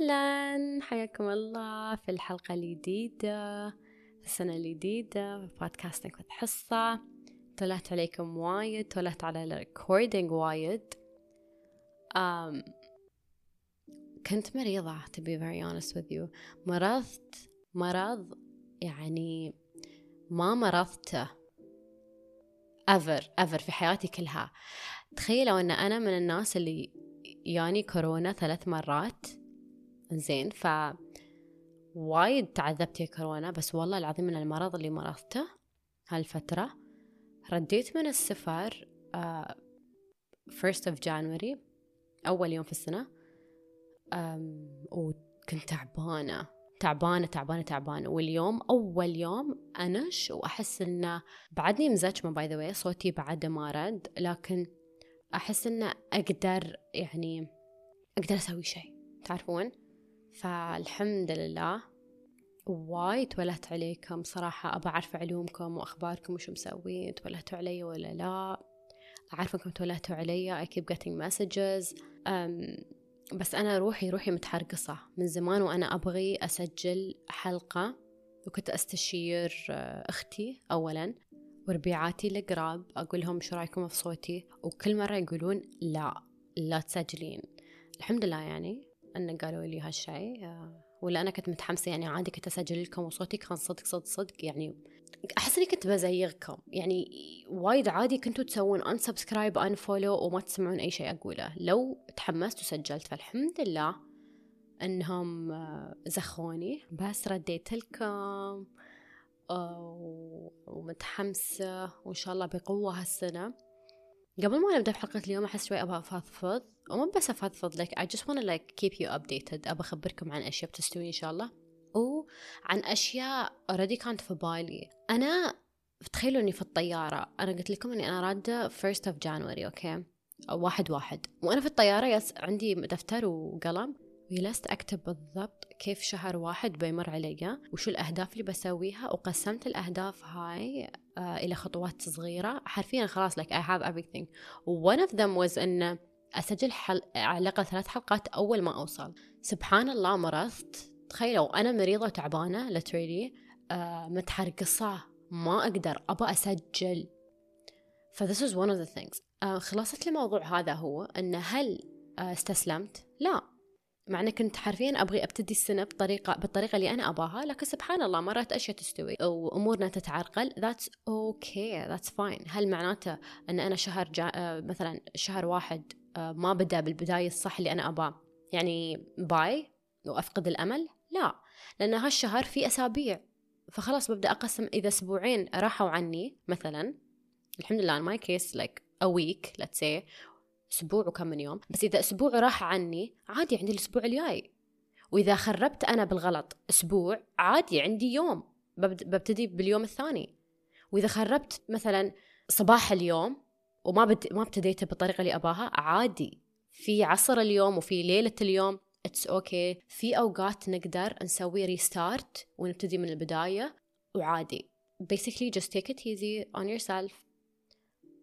أهلا. حياكم الله في الحلقة الجديدة السنة الجديدة في بودكاستنج في حصة طلعت عليكم وايد طلعت على الريكوردينج وايد. um, كنت مريضة to be very honest with you. مرضت مرض يعني ما مرضته ever ever في حياتي كلها. تخيلوا إن أنا من الناس اللي يعني كورونا ثلاث مرات زين ف وايد تعذبت يا كورونا بس والله العظيم من المرض اللي مرضته هالفترة. رديت من السفر uh, first of January أول يوم في السنة. um, وكنت تعبانة تعبانة تعبانة تعبانة. واليوم أول يوم أنش وأحس إنه بعدني مزجمة by the way صوتي بعد ما رد. لكن أحس إنه أقدر يعني أقدر أسوي شيء تعرفون؟ فالحمد لله وايد تولهت عليكم صراحة أبى أعرف علومكم وأخباركم وشو مسوين تولهتوا علي ولا لا؟ أعرف أنكم تولهتوا علي I keep getting messages. بس أنا روحي روحي متحرقصة من زمان وأنا أبغي أسجل حلقة وكنت أستشير أختي أولا وربيعاتي القراب أقول لهم شو رأيكم في صوتي وكل مرة يقولون لا لا تسجلين. الحمد لله يعني. أن قالوا لي هالشيء ولا أنا كنت متحمسة يعني عادي كنت أسجل لكم وصوتي كان صدق صدق صدق يعني أحس إني كنت بزيغكم. يعني وايد عادي كنتوا تسوون unsubscribe unfollow وما تسمعون أي شيء أقوله. لو تحمست وسجلت فالحمد لله إنهم زخوني. بس رديت لكم ومتحمسة وإن شاء الله بقوة هالسنة. قبل ما نبدأ بحلقة اليوم أحس شوي أبغى أفضفض. ومو بس أفضفض like I just wanna like keep you updated. أبغى أخبركم عن أشياء بتستوي إن شاء الله. وعن أشياء already كانت في بالي. أنا تخيلوا إني في الطيارة. أنا قلت لكم إني أنا رادة first of January أوكي أو واحد واحد. وأنا في الطيارة يس عندي دفتر وقلم. وجلست أكتب بالضبط كيف شهر واحد بيمر علي وشو الأهداف اللي بسويها وقسمت الأهداف هاي آه إلى خطوات صغيرة. حرفيا خلاص like I have everything. One of them was إن أسجل حل... على الأقل ثلاث حلقات أول ما أوصل. سبحان الله مرضت. تخيلوا أنا مريضة وتعبانة literally آه متحرقصة. ما أقدر أبى أسجل. ف this is one of the things. آه خلاصة الموضوع هذا هو أن هل آه استسلمت؟ لا. مع أن كنت حرفيا أبغي أبتدي السنة بطريقة بالطريقة اللي أنا أباها لكن سبحان الله مرات أشياء تستوي وأمورنا تتعرقل. That's okay. That's fine. هل معناته أن أنا شهر جا مثلا شهر واحد ما بدأ بالبداية الصح اللي أنا أباه؟ يعني باي وأفقد الأمل؟ لا. لأن هالشهر في أسابيع. فخلاص ببدأ أقسم إذا أسبوعين راحوا عني مثلا الحمد لله in my case like a week let's أسبوع وكم من يوم بس إذا أسبوع راح عني عادي عندي الأسبوع الجاي. وإذا خربت أنا بالغلط أسبوع عادي عندي يوم ببتدي باليوم الثاني. وإذا خربت مثلا صباح اليوم وما بد... ما ابتديته بالطريقة اللي أباها عادي. في عصر اليوم وفي ليلة اليوم it's okay. في أوقات نقدر نسوي restart ونبتدي من البداية وعادي. Basically just take it easy on yourself.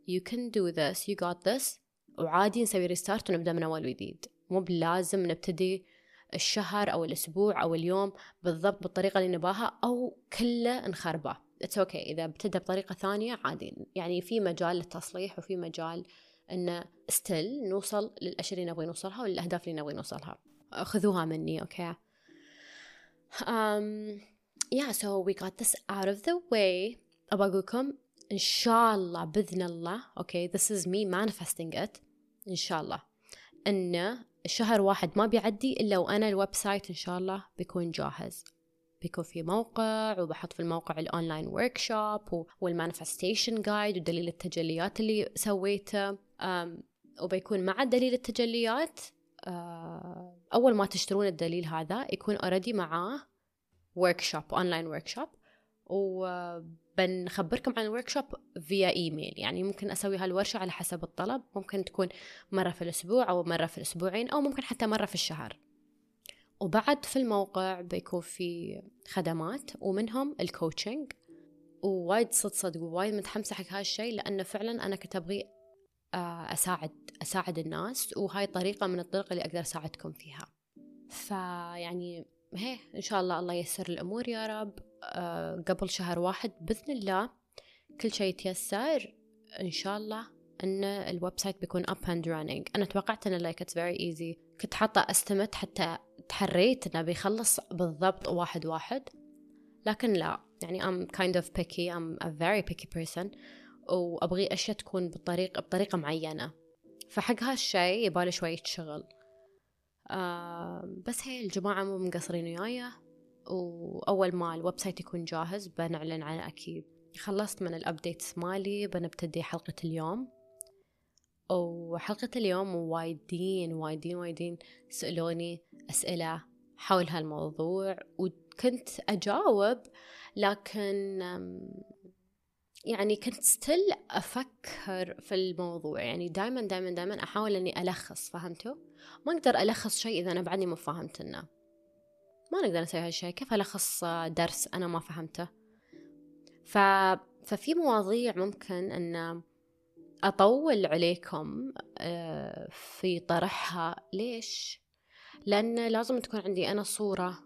You can do this. You got this. وعادي نسوي restart ونبدأ من أول وجديد. مو بلازم نبتدي الشهر أو الأسبوع أو اليوم بالضبط بالطريقة اللي نباها أو كله نخربه. it's okay. إذا ابتدى بطريقة ثانية عادي. يعني في مجال للتصليح وفي مجال إن still نوصل للأشياء اللي نبغي نوصلها والأهداف اللي نبغي نوصلها. خذوها مني okay. um, yeah so we got this out of the way. أبغى أقولكم إن شاء الله بإذن الله okay this is me manifesting it. إن شاء الله. إن شهر واحد ما بيعدي إلا وأنا ال website إن شاء الله بيكون جاهز. بيكون في موقع وبحط في الموقع ال online workshop وال manifestation guide ودليل التجليات اللي سويته. وبيكون مع دليل التجليات أول ما تشترون الدليل هذا يكون already معاه workshop online workshop وبنخبركم عن ال workshop via email يعني ممكن أسوي هالورشة على حسب الطلب. ممكن تكون مرة في الأسبوع أو مرة في الأسبوعين أو ممكن حتى مرة في الشهر. وبعد في الموقع بيكون في خدمات ومنهم ال coaching ووايد صد صدق ووايد متحمسة حق هالشيء لأنه فعلا أنا كنت أبغي أساعد أساعد الناس. وهاي طريقة من الطرق اللي أقدر أساعدكم فيها. فيعني هي إن شاء الله الله ييسر الأمور يا رب. قبل شهر واحد بإذن الله كل شيء يتيسر. إن شاء الله إن ال website بيكون up and running. أنا توقعت إنه like it's very easy. كنت حاطة estimate حتى تحريت إنه بيخلص بالضبط واحد واحد. لكن لا يعني I'm kind of picky. I'm a very picky person. وأبغي أشياء تكون بالطريقة بطريقة معينة. فحق هالشي يبالي شوية شغل آه بس هي الجماعة مو مقصرين وياي وأول ما ال website يكون جاهز بنعلن عنه أكيد. خلصت من ال updates مالي بنبتدي حلقة اليوم. وحلقة اليوم وايدين وايدين وايدين سألوني أسئلة حول هالموضوع وكنت أجاوب لكن يعني كنت ستيل أفكر في الموضوع. يعني دايما دايما دايما أحاول أني ألخص فهمتوا؟ ما أقدر ألخص شيء إذا أنا بعدني ما فهمتنه ما نقدر نسوي هالشيء كيف ألخص درس أنا ما فهمته؟ ف... ففي مواضيع ممكن أن أطول عليكم آه، في طرحها. ليش؟ لأن لازم تكون عندي أنا صورة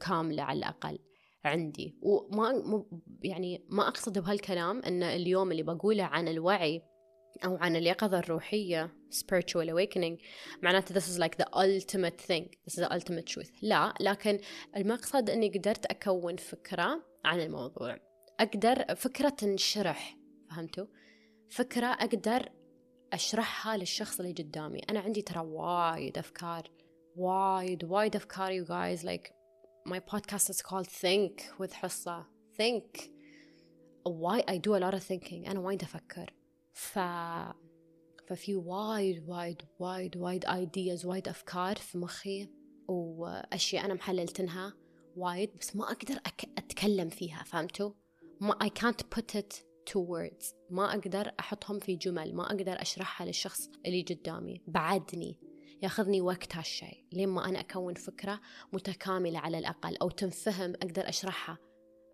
كاملة على الأقل عندي. وما يعني ما أقصد بهالكلام أن اليوم اللي بقوله عن الوعي أو عن اليقظة الروحية spiritual awakening. معناته this is like the ultimate thing. This is the ultimate truth. لا لكن المقصد أني قدرت أكون فكرة عن الموضوع. أقدر فكرة تنشرح فهمتوا؟ فكرة أقدر أشرحها للشخص اللي قدامي. أنا عندي ترى وايد أفكار وايد وايد أفكار you guys. Like my podcast is called Think with حصة Think. Why I do a lot of thinking. أنا وايد أفكر. ف ففي وايد وايد وايد وايد ideas وايد أفكار في مخي وأشياء أنا محللتنها وايد بس ما أقدر أك... أتكلم فيها فهمتوا؟ ما I can't put it to words. ما أقدر أحطهم في جمل ما أقدر أشرحها للشخص اللي قدامي. بعدني ياخذني وقت هالشيء لين ما أنا أكون فكرة متكاملة على الأقل أو تنفهم أقدر أشرحها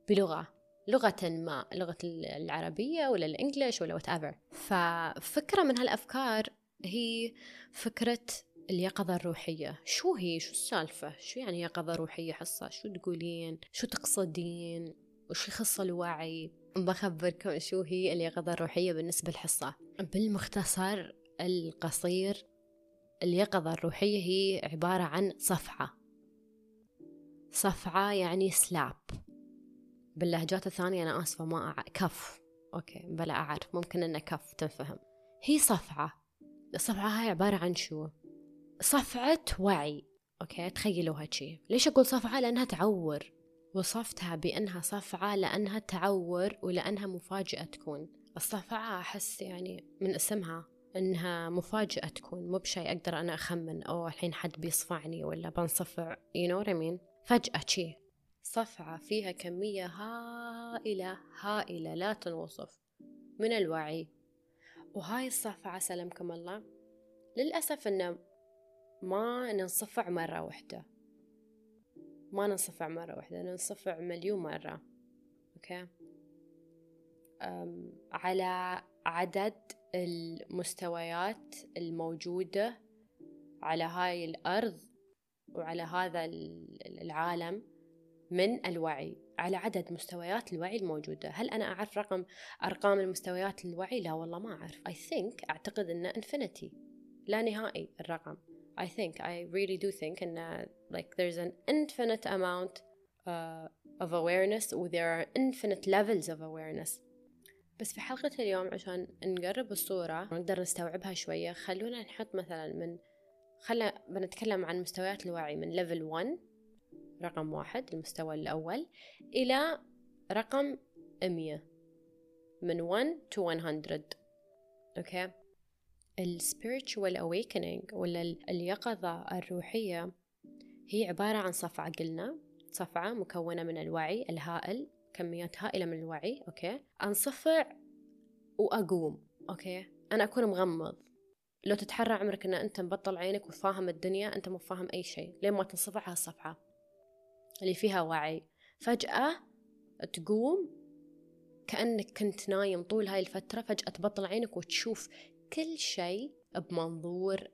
بلغة. لغة ما لغة العربية ولا الإنجليش ولا whatever. ففكرة من هالأفكار هي فكرة اليقظة الروحية. شو هي؟ شو السالفة؟ شو يعني يقظة روحية حصة؟ شو تقولين؟ شو تقصدين؟ وش يخص الوعي؟ بخبركم شو هي اليقظة الروحية بالنسبة للحصة. بالمختصر القصير اليقظة الروحية هي عبارة عن صفعة صفعة يعني سلاب باللهجات الثانية أنا آسفة ما أع... كف. أوكي بلا أعرف ممكن أنه كف تنفهم. هي صفعة. الصفعة هاي عبارة عن شو؟ صفعة وعي. أوكي تخيلوها شي. ليش أقول صفعة؟ لأنها تعور. وصفتها بأنها صفعة لأنها تعور ولأنها مفاجأة تكون. الصفعة أحس يعني من اسمها إنها مفاجأة تكون. مو بشيء أقدر أنا أخمن أو الحين حد بيصفعني ولا بنصفع know what I mean فجأة شي. صفعة فيها كمية هائلة هائلة لا تنوصف. من الوعي. وهاي الصفعة سلمكم الله للأسف إنه ما ننصفع مرة واحدة. ما ننصفع مرة واحدة ننصفع مليون مرة. أوكي؟ على عدد المستويات الموجودة على هاي الأرض وعلى هذا العالم. من الوعي على عدد مستويات الوعي الموجودة. هل أنا أعرف رقم أرقام المستويات الوعي؟ لا والله ما أعرف. I think أعتقد أنه infinity لا نهائي الرقم. I think I really do think أن like there's an infinite amount uh, of awareness و there are infinite levels of awareness. بس في حلقة اليوم عشان نقرب الصورة ونقدر نستوعبها شوية خلونا نحط مثلا من خلنا بنتكلم عن مستويات الوعي من level 1 رقم واحد المستوى الأول إلى رقم 100 من 1 to 100 أوكي؟ ال spiritual awakening ولا اليقظة الروحية هي عبارة عن صفعة قلنا صفعة مكونة من الوعي الهائل كميات هائلة من الوعي أوكي؟ أنصفع وأقوم أوكي؟ أنا أكون مغمض. لو تتحرى عمرك أن أنت مبطل عينك وفاهم الدنيا أنت مو فاهم أي شيء. لين ما تنصفع هالصفعة؟ اللي فيها وعي. فجأة تقوم كأنك كنت نايم طول هاي الفترة فجأة تبطل عينك وتشوف كل شيء بمنظور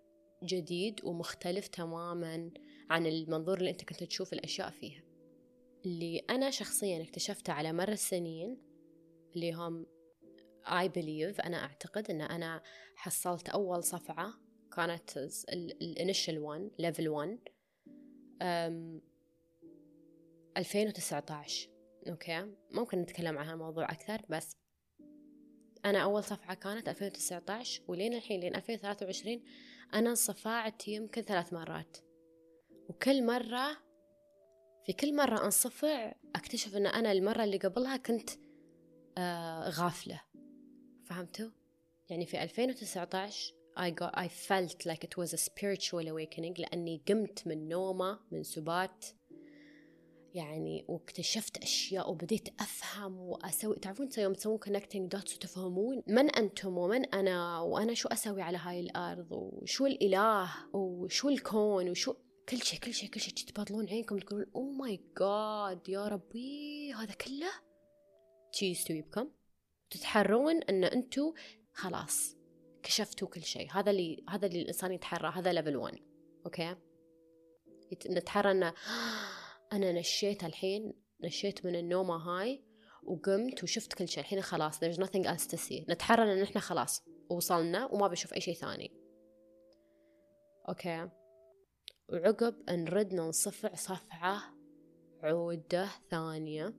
جديد ومختلف تماما عن المنظور اللي أنت كنت تشوف الأشياء فيها. اللي أنا شخصيا اكتشفته على مر السنين اللي هم I believe أنا أعتقد أن أنا حصلت أول صفعة كانت ال initial 1 level 1 2019 okay؟ ممكن نتكلم عن هالموضوع أكثر بس أنا أول صفعة كانت 2019 ولين الحين لين 2023 أنا صفعت يمكن ثلاث مرات. وكل مرة في كل مرة أنصفع أكتشف إن أنا المرة اللي قبلها كنت آه غافلة. فهمتوا؟ يعني في 2019 I got I felt like it was a spiritual awakening لأني قمت من نومة من سبات. يعني واكتشفت أشياء وبديت أفهم وأسوي. تعرفون يوم تسوون connecting dots وتفهمون من أنتم ومن أنا وأنا شو أسوي على هاي الأرض وشو الإله وشو الكون وشو كل شيء كل شيء كل شيء تبطلون عينكم تقولون أوه ماي جاد يا ربي هذا كله شي يستوي بكم تتحرون أن أنتم خلاص كشفتوا كل شيء هذا اللي هذا اللي الإنسان يتحرى هذا level 1 okay نتحرى أنه أنا نشيت الحين نشيت من النومة هاي وقمت وشفت كل شيء الحين خلاص there's nothing else to see. نتحرى إن إحنا خلاص وصلنا وما بشوف أي شيء ثاني. okay. وعقب نرد ننصفع صفعة عودة ثانية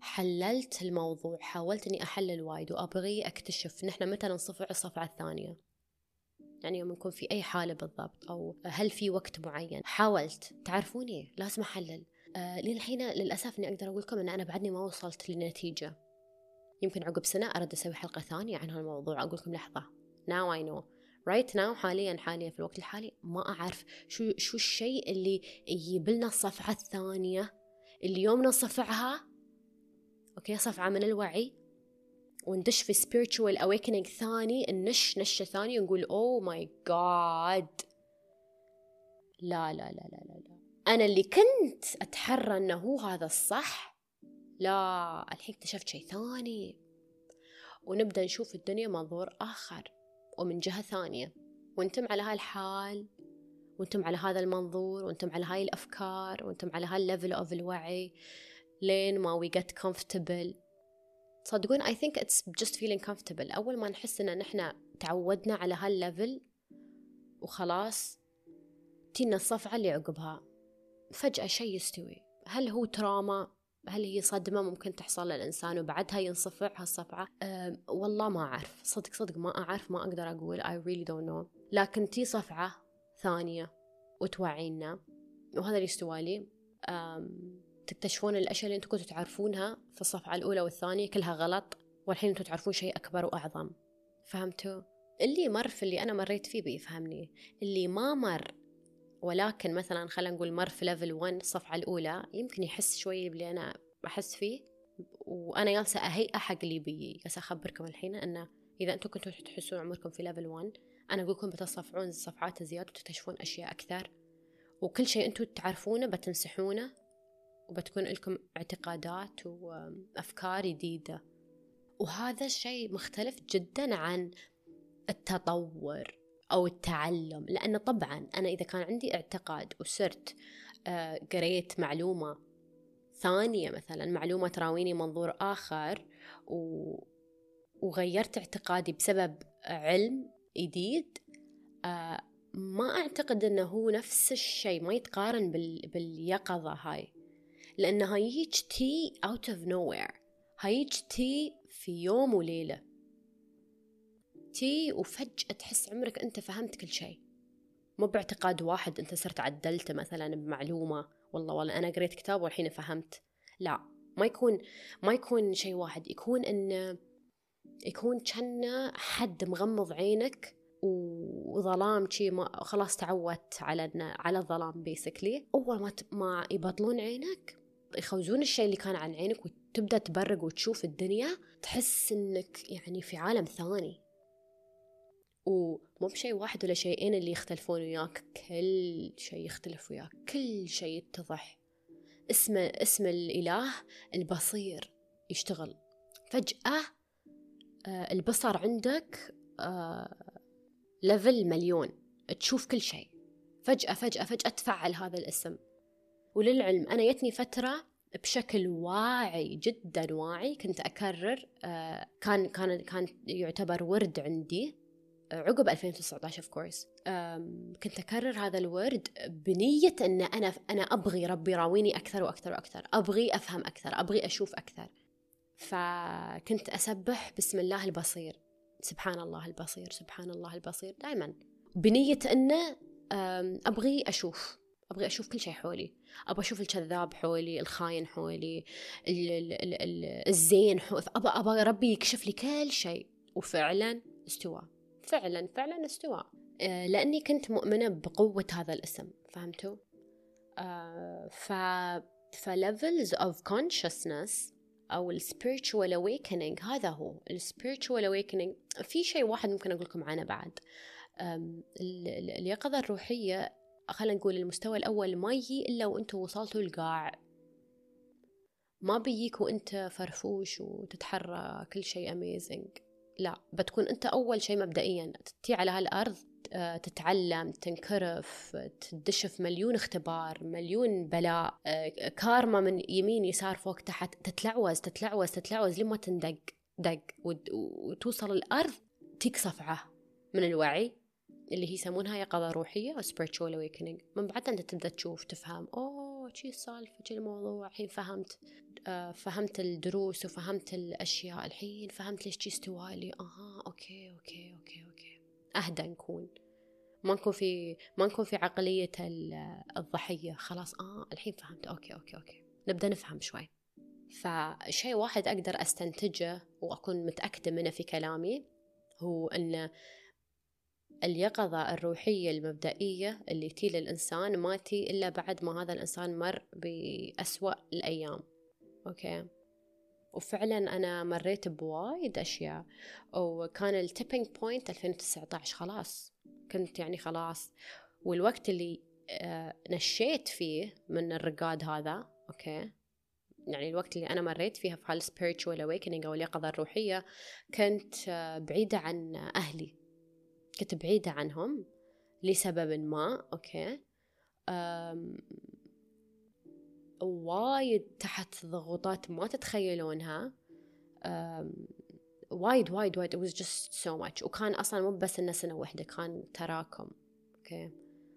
حللت الموضوع حاولت إني أحلل وايد وأبغي أكتشف نحن متى ننصفع الصفعة الثانية. يعني يوم نكون في أي حالة بالضبط أو هل في وقت معين. حاولت. تعرفوني؟ لازم أحلل. للحين للأسف إني أقدر أقول لكم إن أنا بعدني ما وصلت لنتيجة. يمكن عقب سنة أرد أسوي حلقة ثانية عن هالموضوع. أقول لكم لحظة. Now I know. Right now حاليا حاليا في الوقت الحالي ما أعرف شو شو الشيء اللي يجيب لنا الصفعة الثانية. اللي يوم نصفعها. أوكي صفعة من الوعي. وندش في spiritual awakening ثاني. نش نشة ثانية ونقول oh my god. لا لا لا لا لا, لا. أنا اللي كنت أتحرى أنه هو هذا الصح. لا الحين اكتشفت شيء ثاني. ونبدأ نشوف الدنيا منظور آخر ومن جهة ثانية. وأنتم على هالحال وأنتم على هذا المنظور وأنتم على هاي الأفكار وأنتم على هال level of الوعي. لين ما we get comfortable. تصدقون I think it's just feeling comfortable. أول ما نحس إن نحن تعودنا على هال level وخلاص تينا الصفعة اللي عقبها. فجأة شيء يستوي. هل هو trauma؟ هل هي صدمة ممكن تحصل للإنسان وبعدها ينصفع هالصفعة؟ أه والله ما أعرف. صدق صدق ما أعرف ما أقدر أقول. I really don't know. لكن تي صفعة ثانية وتوعينا وهذا اللي استوى لي. تكتشفون الأشياء اللي أنتم كنتوا تعرفونها في الصفعة الأولى والثانية كلها غلط والحين أنتم تعرفون شيء أكبر وأعظم. فهمتوا؟ اللي مر في اللي أنا مريت فيه بيفهمني. اللي ما مر ولكن مثلا خلينا نقول مر في level 1 الصفعة الأولى يمكن يحس شوي باللي أنا بحس فيه. وأنا جالسة أهيئة حق اللي بي جالسة أخبركم الحين أنه إذا أنتم كنتوا تحسون عمركم في ليفل 1 أنا أقول لكم بتصفعون الصفحات زيادة وتكتشفون أشياء أكثر. وكل شيء أنتم تعرفونه بتمسحونه وبتكون لكم اعتقادات وأفكار جديدة. وهذا الشيء مختلف جدا عن التطور. أو التعلم. لأن طبعا أنا إذا كان عندي اعتقاد وصرت آه، قريت معلومة ثانية مثلا معلومة تراويني منظور آخر و... وغيرت اعتقادي بسبب علم جديد آه، ما أعتقد أنه هو نفس الشيء ما يتقارن بال... باليقظة هاي. لأنها يجي تي out of nowhere. هاي تي في يوم وليلة. تي وفجأة تحس عمرك أنت فهمت كل شيء. مو باعتقاد واحد أنت صرت عدلته مثلا بمعلومة والله والله أنا قريت كتاب والحين فهمت. لا ما يكون ما يكون شيء واحد يكون إنه يكون كأنه حد مغمض عينك وظلام شي ما خلاص تعودت على على الظلام بيسكلي أول ما ما يبطلون عينك يخوزون الشيء اللي كان عن عينك وتبدأ تبرق وتشوف الدنيا تحس إنك يعني في عالم ثاني. ومو بشيء واحد ولا شيئين اللي يختلفون وياك كل شيء يختلف وياك كل شيء يتضح. اسم اسم الإله البصير يشتغل. فجأة آه البصر عندك آه level مليون. تشوف كل شيء فجأة فجأة فجأة تفعل هذا الاسم. وللعلم أنا يتني فترة بشكل واعي جدا واعي كنت أكرر آه كان كان كان يعتبر ورد عندي. آه عقب 2019 of course كنت أكرر هذا الورد بنية أن أنا أنا أبغي ربي يراويني أكثر وأكثر وأكثر. أبغي أفهم أكثر أبغي أشوف أكثر. فكنت أسبح بسم الله البصير. سبحان الله البصير سبحان الله البصير. دائما بنية أنه أبغي أشوف. أبغي أشوف كل شيء حولي. أبغى أشوف الكذاب حولي الخاين حولي ال ال ال ال الزين حولي. أبغى ربي يكشف لي كل شيء. وفعلا استوى فعلا فعلا استوى أه لأني كنت مؤمنة بقوة هذا الاسم فهمتوا؟ أه ف ف levels of consciousness أو ال spiritual awakening هذا هو. ال spiritual awakening في شيء واحد ممكن أقول لكم عنه بعد. اليقظة الروحية خلينا نقول المستوى الأول ما يجي إلا وأنتوا وصلتوا القاع. ما بيجيك وأنت فرفوش وتتحرى كل شيء أميزنج لا بتكون أنت أول شيء مبدئيا تتي على هالأرض آه، تتعلم تنكرف تدش في مليون اختبار مليون بلاء آه، كارما من يمين يسار فوق تحت تتلعوز تتلعوز تتلعوز لما تندق دق وتوصل الأرض تيك صفعة من الوعي اللي هي يسمونها يقظة روحية أو spiritual awakening. من بعد أنت تبدأ تشوف تفهم أوه شي السالفة شي الموضوع الحين فهمت. فهمت الدروس وفهمت الأشياء الحين فهمت ليش شي استوالي أها okay okay okay okay. أهدى نكون. ما نكون في ما نكون في عقلية الضحية. خلاص آه الحين فهمت. okay okay okay. نبدأ نفهم شوي. فشيء واحد أقدر أستنتجه وأكون متأكدة منه في كلامي هو أن اليقظة الروحية المبدئية اللي تي للإنسان ما تي إلا بعد ما هذا الإنسان مر بأسوأ الأيام. okay. وفعلا أنا مريت بوايد أشياء. وكان ال tipping point 2019 خلاص. كنت يعني خلاص. والوقت اللي آه، نشيت فيه من الرقاد هذا okay. يعني الوقت اللي أنا مريت فيها في هال spiritual awakening أو اليقظة الروحية كنت آه، بعيدة عن أهلي. كنت بعيدة عنهم لسبب ما okay. وايد تحت ضغوطات ما تتخيلونها. وايد وايد وايد. It was just so much. وكان أصلا مو بس إنه سنة واحدة كان تراكم. أوكي.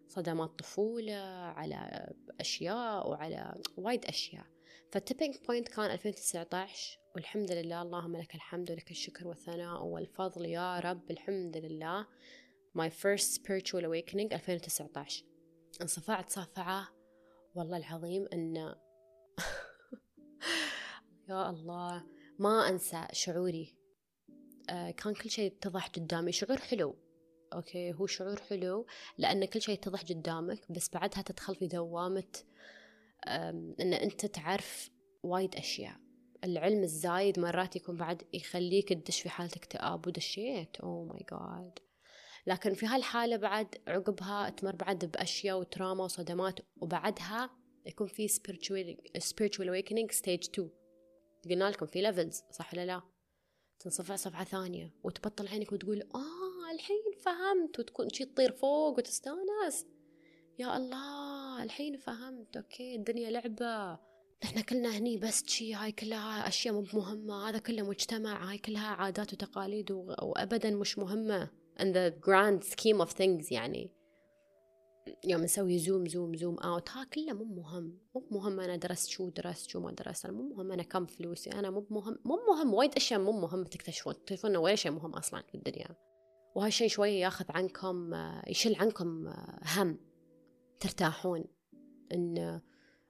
صدمات طفولة على أشياء وعلى وايد أشياء. فال tipping point كان 2019 والحمد لله اللهم لك الحمد ولك الشكر والثناء والفضل يا رب. الحمد لله. My first spiritual awakening 2019 انصفعت صفعة والله العظيم إن يا الله ما أنسى شعوري. آه كان كل شيء يتضح قدامي. شعور حلو أوكي؟ هو شعور حلو لأن كل شيء يتضح قدامك بس بعدها تدخل في دوامة إن أنت تعرف وايد أشياء. العلم الزايد مرات يكون بعد يخليك تدش في حالة اكتئاب ودشيت oh my God لكن في هالحالة بعد عقبها تمر بعد بأشياء وتراما وصدمات وبعدها يكون في spiritual, spiritual awakening stage 2 قلنا لكم في levels صح ولا لا؟ تنصفع صفعة ثانية وتبطل عينك وتقول آه الحين فهمت. وتكون شي تطير فوق وتستانس. يا الله الحين فهمت. أوكي الدنيا لعبة. إحنا كلنا هني بس شي هاي كلها أشياء مو مهمة هذا كله مجتمع هاي كلها عادات وتقاليد وابدا مش مهمة. In the grand scheme of things يعني. يوم نسوي zoom zoom zoom. out ها كله مو مهم. مو مهم أنا درست شو درست شو ما درست. أنا مو مهم أنا كم فلوسي. أنا مو مهم مو مهم. وايد أشياء مو مهم تكتشفون. تكتشفون إنه ولا شيء مهم أصلا في الدنيا. وهالشيء شوية ياخذ عنكم يشل عنكم هم. ترتاحون. إن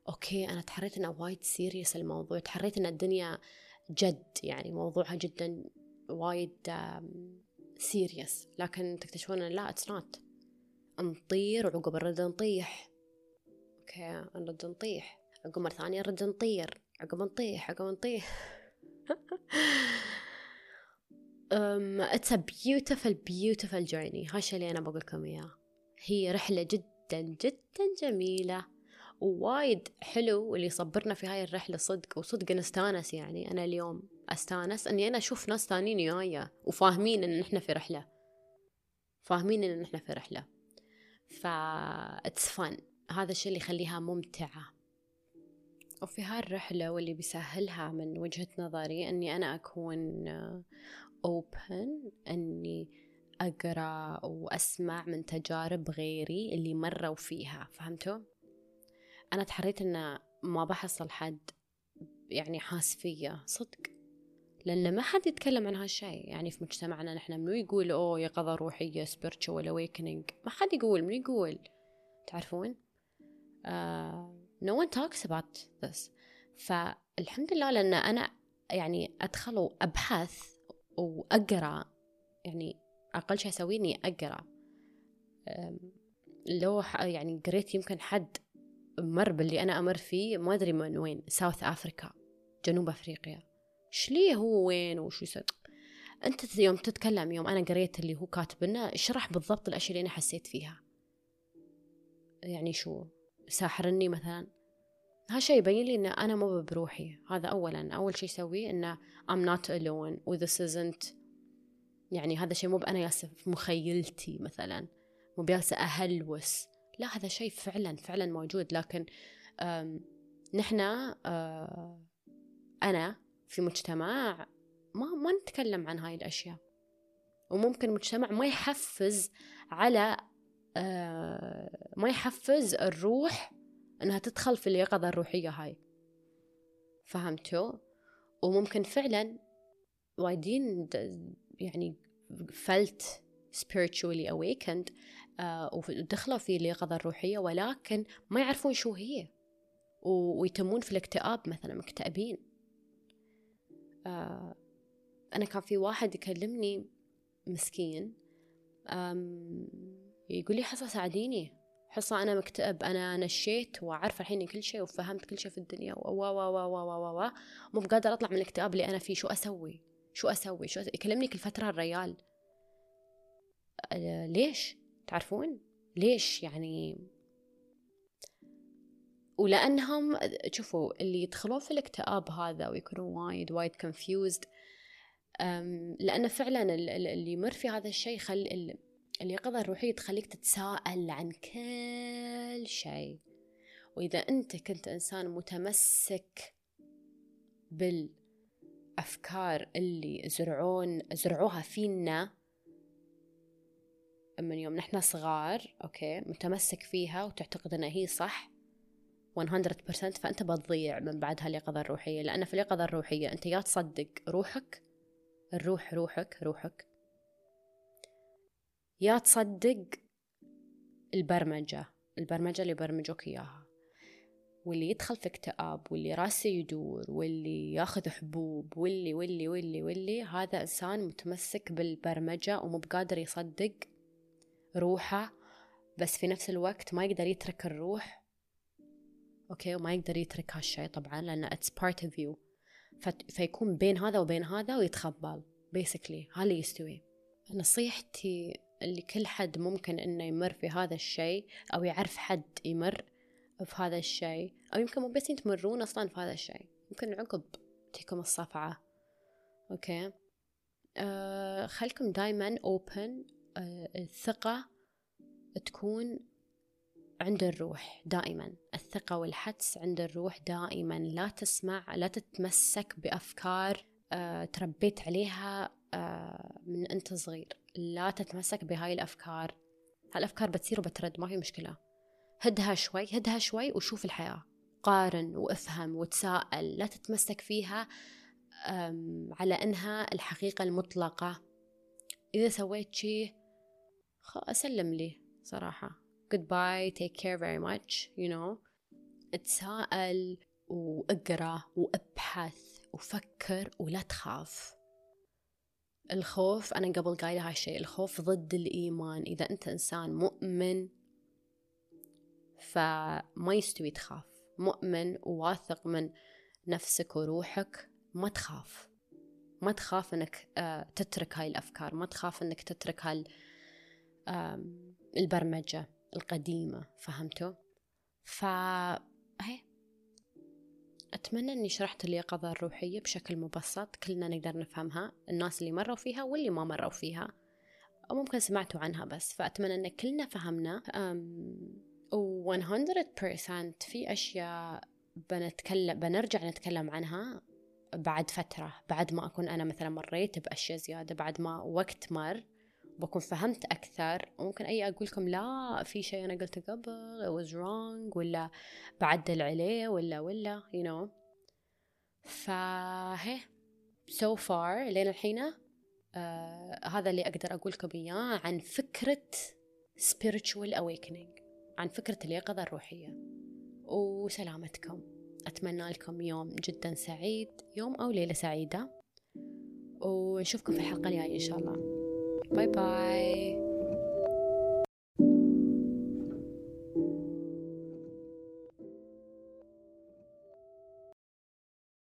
أوكي أنا تحريت إنه وايد serious الموضوع. تحريت إن الدنيا جد يعني موضوعها جدا وايد سيريس لكن تكتشفون لا it's not نطير وعقب نرد نطيح. أوكي نرد نطيح. عقب مرة ثانية نرد نطير. عقب نطيح عقب نطيح. um, it's a beautiful beautiful journey. هالشي اللي أنا بقول لكم إياه. هي رحلة جدا جدا جميلة. ووايد حلو واللي يصبرنا في هاي الرحلة صدق وصدق نستانس يعني. أنا اليوم أستانس أني أنا أشوف ناس ثانيين وياي وفاهمين أن إحنا في رحلة. فاهمين أن إحنا في رحلة. ف it's fun هذا الشيء اللي يخليها ممتعة. وفي هالرحلة واللي بيسهلها من وجهة نظري أني أنا أكون open أني أقرأ وأسمع من تجارب غيري اللي مروا فيها. فهمتوا؟ أنا تحريت أن ما بحصل حد يعني حاس فيا صدق. لأن ما حد يتكلم عن هالشيء يعني في مجتمعنا نحن منو يقول أوه يقظة روحية spiritual awakening. ما حد يقول منو يقول؟ تعرفون؟ no one talks about this. فالحمد لله لأن أنا يعني أدخل وأبحث وأقرأ يعني أقل شيء أسويه إني أقرأ. لو يعني قريت يمكن حد مر باللي أنا أمر فيه ما أدري من وين ساوث أفريكا جنوب أفريقيا. إيش ليه هو وين وشو يسوي؟ أنت يوم تتكلم يوم أنا قريت اللي هو كاتب لنا اشرح بالضبط الأشياء اللي أنا حسيت فيها. يعني شو؟ ساحرني مثلا. هالشيء يبين لي إن أنا مو بروحي. هذا اولا. أول شيء اسويه انه I'm not alone و this isn't يعني هذا شيء مو بأنا جالسة في مخيلتي مثلا. مو جالسة أهلوس. لا هذا شيء فعلا فعلا موجود. لكن نحن أنا في مجتمع ما ما نتكلم عن هاي الأشياء. وممكن مجتمع ما يحفز على ما يحفز الروح إنها تدخل في اليقظة الروحية هاي. فهمتوا؟ وممكن فعلا وايدين يعني felt spiritually awakened ودخلوا في اليقظة الروحية ولكن ما يعرفون شو هي. ويتمون في الاكتئاب مثلا مكتئبين. uh, أنا كان في واحد يكلمني مسكين يقول لي حصة ساعديني. حصة أنا مكتئب أنا نشيت وعارفة الحين كل شيء وفهمت كل شيء في الدنيا. و و و و و و مو بقادر أطلع من الاكتئاب اللي أنا فيه. شو أسوي؟ شو أسوي؟ شو أسوي يكلمني كل فترة الريال. أه ليش؟ تعرفون؟ ليش يعني؟ ولأنهم شوفوا اللي يدخلون في الاكتئاب هذا ويكونوا وايد وايد confused لأن فعلا اللي يمر في هذا الشيء خل اليقظة الروحية تخليك تتساءل عن كل شيء. وإذا أنت كنت إنسان متمسك بالأفكار اللي زرعون زرعوها فينا من يوم نحن صغار أوكي متمسك فيها وتعتقد أنها هي صح 100% فأنت بتضيع من بعدها اليقظة الروحية لأن في اليقظة الروحية أنت يا تصدق روحك الروح روحك روحك يا تصدق البرمجة البرمجة اللي برمجوك إياها. واللي يدخل في اكتئاب واللي راسه يدور واللي ياخذ حبوب واللي واللي واللي واللي هذا إنسان متمسك بالبرمجة ومو بقادر يصدق روحه بس في نفس الوقت ما يقدر يترك الروح. أوكي وما يقدر يترك هالشيء طبعا لأن it's part of you. فيكون بين هذا وبين هذا ويتخبل basically. هذا يستوي. نصيحتي اللي كل حد ممكن إنه يمر في هذا الشيء أو يعرف حد يمر في هذا الشيء أو يمكن مو بس تمرون أصلا في هذا الشيء يمكن عقب تجيكم الصفعة. أوكي؟ آه خلكم دايما open الثقة تكون عند الروح دائما. الثقة والحدس عند الروح دائما. لا تسمع لا تتمسك بأفكار آه تربيت عليها آه من أنت صغير. لا تتمسك بهاي الأفكار. هالأفكار بتصير وبترد ما في مشكلة. هدها شوي هدها شوي وشوف الحياة. قارن وافهم وتساءل. لا تتمسك فيها على أنها الحقيقة المطلقة. إذا سويت شي أسلم لي صراحة. Goodbye take care very much you know. أتساءل وأقرأ وأبحث وفكر ولا تخاف. الخوف أنا قبل قايلة هالشيء الخوف ضد الإيمان. إذا أنت إنسان مؤمن فما يستوي تخاف. مؤمن وواثق من نفسك وروحك ما تخاف. ما تخاف إنك آه، تترك هاي الأفكار. ما تخاف إنك تترك هاي البرمجة القديمة فهمتوا فهي أتمنى أني شرحت اليقظة الروحية بشكل مبسط كلنا نقدر نفهمها الناس اللي مروا فيها واللي ما مروا فيها أو ممكن سمعتوا عنها بس فأتمنى أن كلنا فهمنا. و 100% في أشياء بنتكلم بنرجع نتكلم عنها بعد فترة بعد ما أكون أنا مثلا مريت بأشياء زيادة بعد ما وقت مر. بكون فهمت أكثر. ممكن أي أقول لكم لا في شيء أنا قلته قبل it was wrong ولا بعدل عليه ولا ولا you know. فهي so far لين الحين آه هذا اللي أقدر أقول لكم إياه عن فكرة spiritual awakening عن فكرة اليقظة الروحية. وسلامتكم. أتمنى لكم يوم جدا سعيد يوم أو ليلة سعيدة. ونشوفكم في الحلقة الجاية إن شاء الله. باي باي